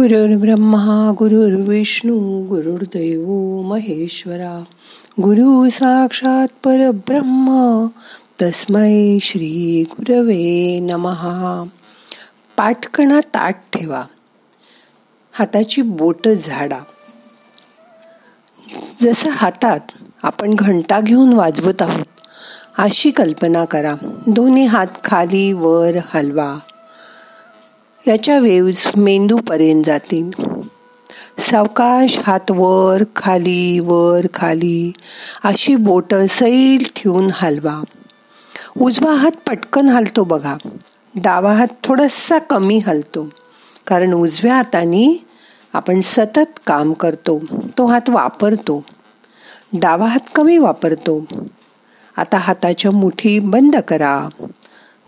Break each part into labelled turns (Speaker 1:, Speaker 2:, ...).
Speaker 1: गुरुर्ब्रह्मा गुरुर्विष्णू गुरुर्दैव महेश्वरा। गुरु साक्षात परब्रह्म तस्मै श्री गुरवे नमहा पाठकणा ताट ठेवा. हाताची बोट झाडा. जसं हातात आपण घंटा घेऊन वाजवत आहोत अशी कल्पना करा. दोन्ही हात खाली वर हलवा. त्याच्या वेव्ज मेंदूपर्यंत जातील. सावकाश हात वर खाली वर खाली अशी बोट सैल ठेवून हलवा. उजवा हात पटकन हलतो बघा. डावा हात थोडासा कमी हलतो. कारण उजव्या हाताने आपण सतत काम करतो. तो हात वापरतो. डावा हात कमी वापरतो. आता हाताच्या मुठी बंद करा.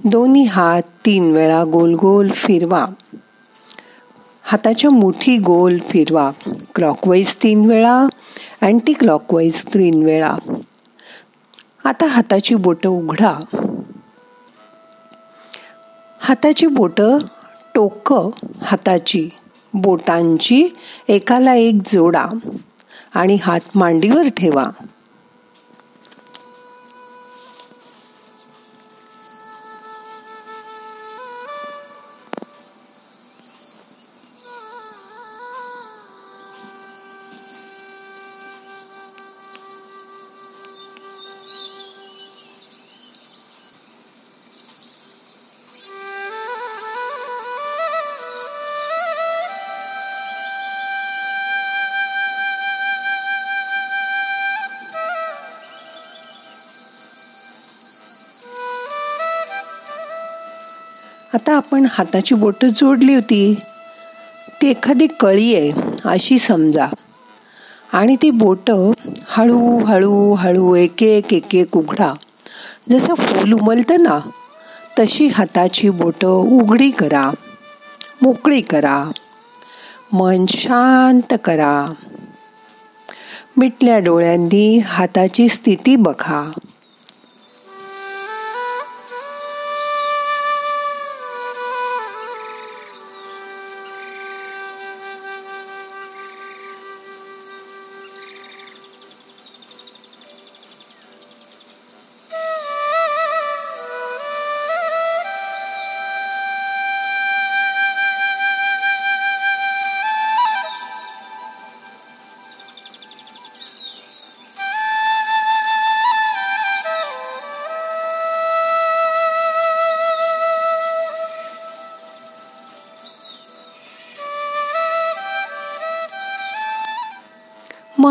Speaker 1: दोन्ही हात तीन वेळा गोल गोल फिरवा. हाताच्या मुठी गोल फिरवा. क्लॉकवाईज तीन वेळा अँटी क्लॉकवाईज तीन वेळा. आता हाताची बोटं उघडा. हाताची बोटं टोक हाताची. बोटांची एकाला एक जोडा आणि हात मांडीवर ठेवा. आता आपण हाताची बोटं जोडली होती. ती एखादी कळी आहे अशी समजा. आणि ती बोटं हळू हळू हळू एक एक एक एक उघडा. जसं फूल उमलतं ना तशी हाताची बोटं उघडी करा. मोकळी करा. मन शांत करा. मिटल्या डोळ्यांनी हाताची स्थिती बघा.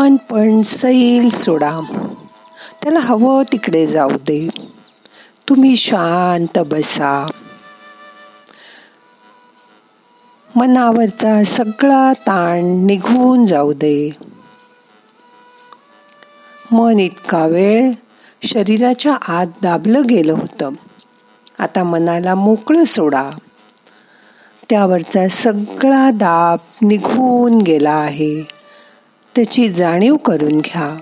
Speaker 1: मन पण सैल सोडा. त्याला हवं तिकडे जाऊ दे. तुम्ही शांत बसा. मनावरचा सगळा ताण निघून जाऊ दे. मन इतका वेळ शरीराच्या आत दाबलं गेलं होतं. आता मनाला मोकळं सोडा. त्यावरचा सगळा दाब निघून गेला आहे. त्याची जाणीव करून घ्या.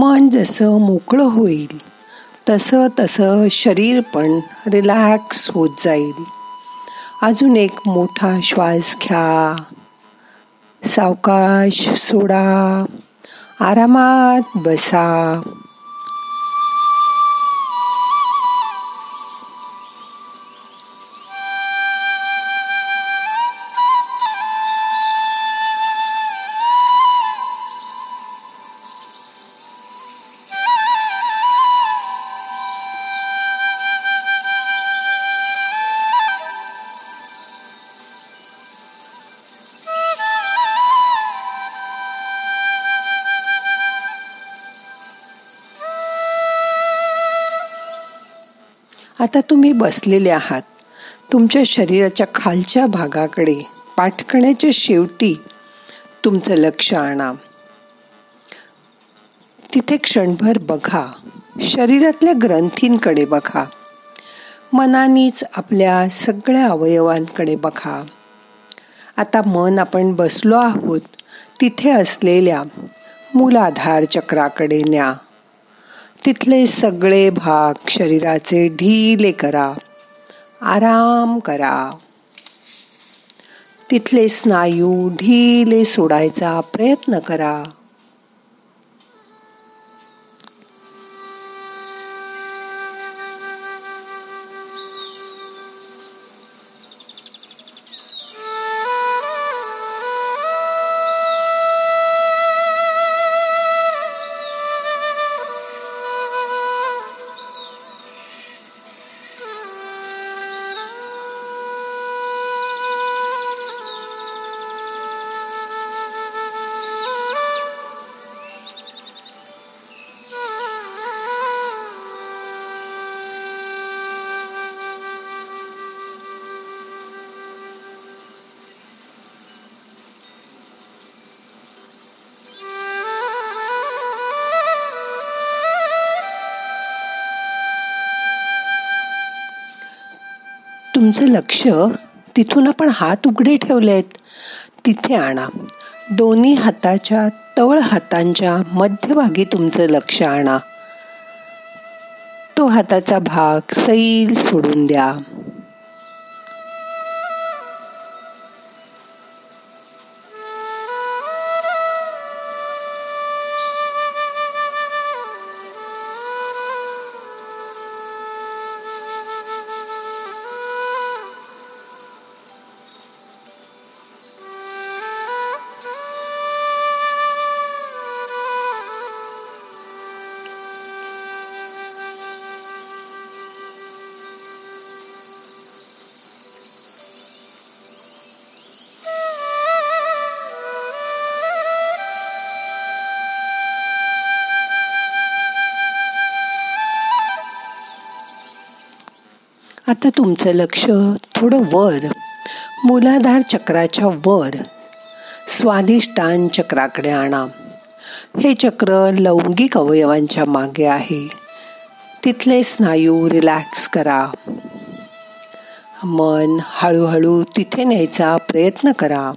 Speaker 1: मन जसं मोकळं होईल तसं तसं शरीर पण रिलॅक्स होत जाईल. अजून एक मोठा श्वास घ्या. सावकाश सोडा. आरामात बसा. आता तुम्ही बसलेले आहात. तुमच्या शरीराच्या खालच्या भागाकडे पाठकण्याच्या शेवटी तुमचं लक्ष आणा. तिथे क्षणभर बघा. शरीरातल्या ग्रंथींकडे बघा. मनानीच आपल्या सगळ्या अवयवांकडे बघा. आता मन आपण बसलो आहोत तिथे असलेल्या मूलाधार चक्राकडे न्या. तिथले सगळे भाग शरीराचे ढिले करा. आराम करा. तिथले स्नायू ढिले सोडायचा प्रयत्न करा. तुमचं लक्ष तिथून आपण हात उघडे ठेवलेत. तिथे आणा. दोन्ही हाताच्या तळ हातांच्या मध्यभागी तुमचं लक्ष आणा. तो हाताचा भाग सैल सोडून द्या. आता तुमचं लक्ष थोडं वर. मूलाधार चक्राच्या वर. स्वादिष्टान चक्राकडे आणा. हे चक्र लौंगिक अवयवांच्या मागे आहे. तिथले स्नायू रिलॅक्स करा. मन हळूहळू तिथे न्यायचा प्रयत्न करा.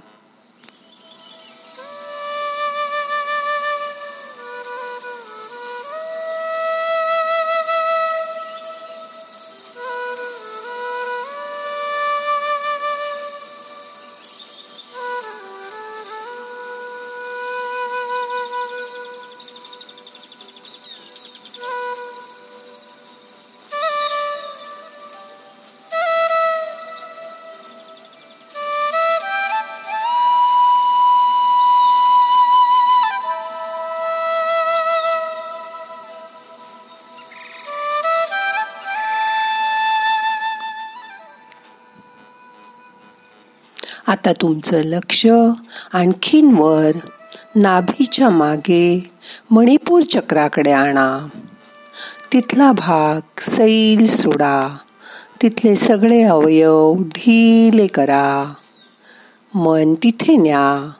Speaker 1: आता तुमचं लक्ष आणखीन वर. नाभीच्या मागे मणिपूर चक्राकडे आणा. तिथला भाग सैल सोडा. तिथले सगळे अवयव ढिले करा. मन तिथे न्या.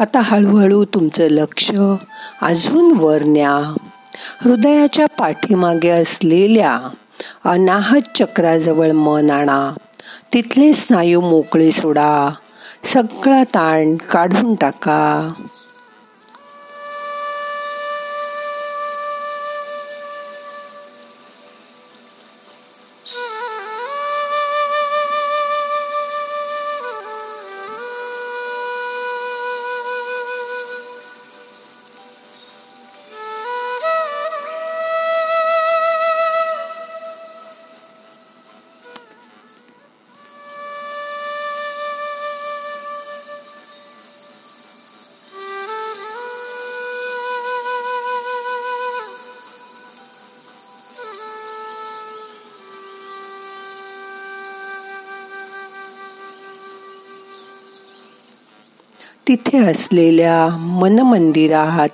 Speaker 1: आता हळूहळू तुमचं लक्ष अजून वर न्या. हृदयाच्या पाठीमागे असलेल्या अनाहत चक्राजवळ मन आणा. तिथले स्नायू मोकळे सोडा. सगळा ताण काढून टाका. तिथे असलेल्या मनमंदिरात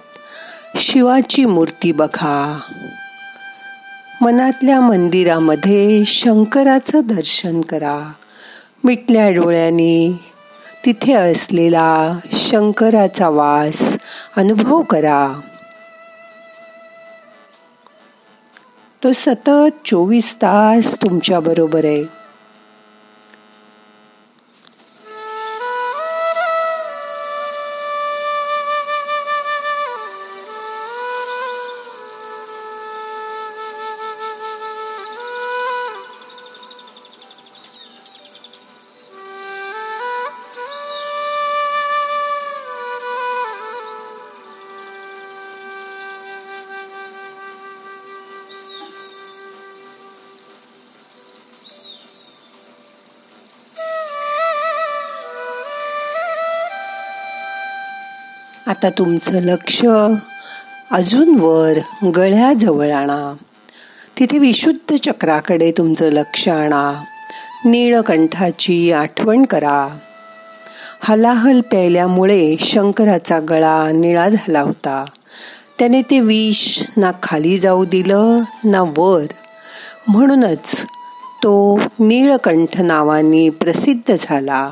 Speaker 1: शिवाची मूर्ती बघा. मनातल्या मंदिरामध्ये शंकराचं दर्शन करा. मिटल्या डोळ्यांनी तिथे असलेला शंकराचा वास अनुभव करा. तो सतत चोवीस तास तुमच्याबरोबर आहे. आता तुमचं लक्ष अजून वर गळ्याजवळ आणा. तिथे विशुद्ध चक्राकडे तुमचं लक्ष आणा. नीळकंठाची आठवण करा. हलाहल प्यायल्यामुळे शंकराचा गळा निळा झाला होता. त्याने ते विष ना खाली जाऊ दिलं ना वर. म्हणूनच तो नीळकंठ नावाने प्रसिद्ध झाला.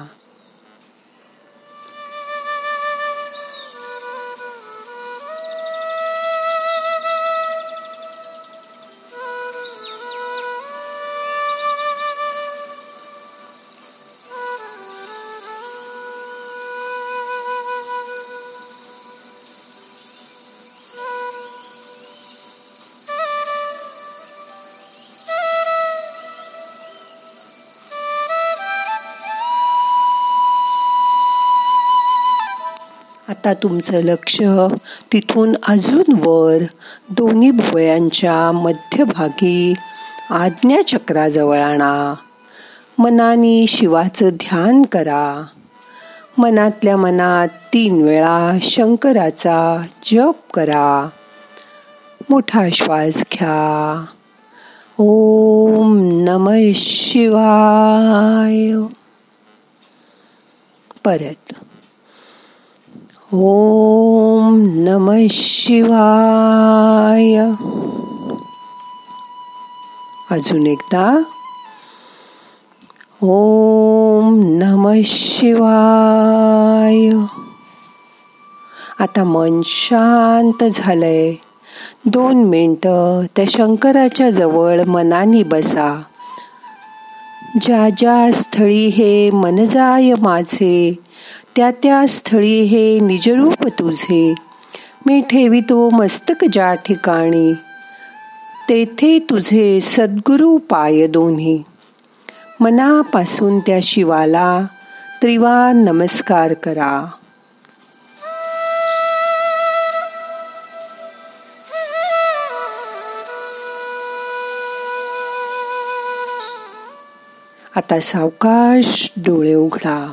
Speaker 1: आता तुमचं लक्ष तिथून अजून वर. दोन्ही भुवयांच्या मध्यभागी आज्ञाचक्राजवळ आणा मनाने शिवाचं ध्यान करा. मनातल्या मनात तीन वेळा शंकराचा जप करा. मोठा श्वास घ्या. ओम नम शिवाय. परत. ओम नम शिवाय. अजून एकदा. ओम नम शिवाय. आता मन शांत झालंय. दोन मिनटं त्या शंकराच्या जवळ मनानी बसा. ज्या ज्या स्थळी हे मन जाय माझे त्या त्या स्थळी हे निजरूप तुझे. मी ठेवितो मस्तक ज्या ठिकाणी. तेथे तुझे सद्गुरु पाय दोन्ही. मनापासून त्या शिवाला त्रिवार नमस्कार करा. आता सावकाश डोळे उघडा.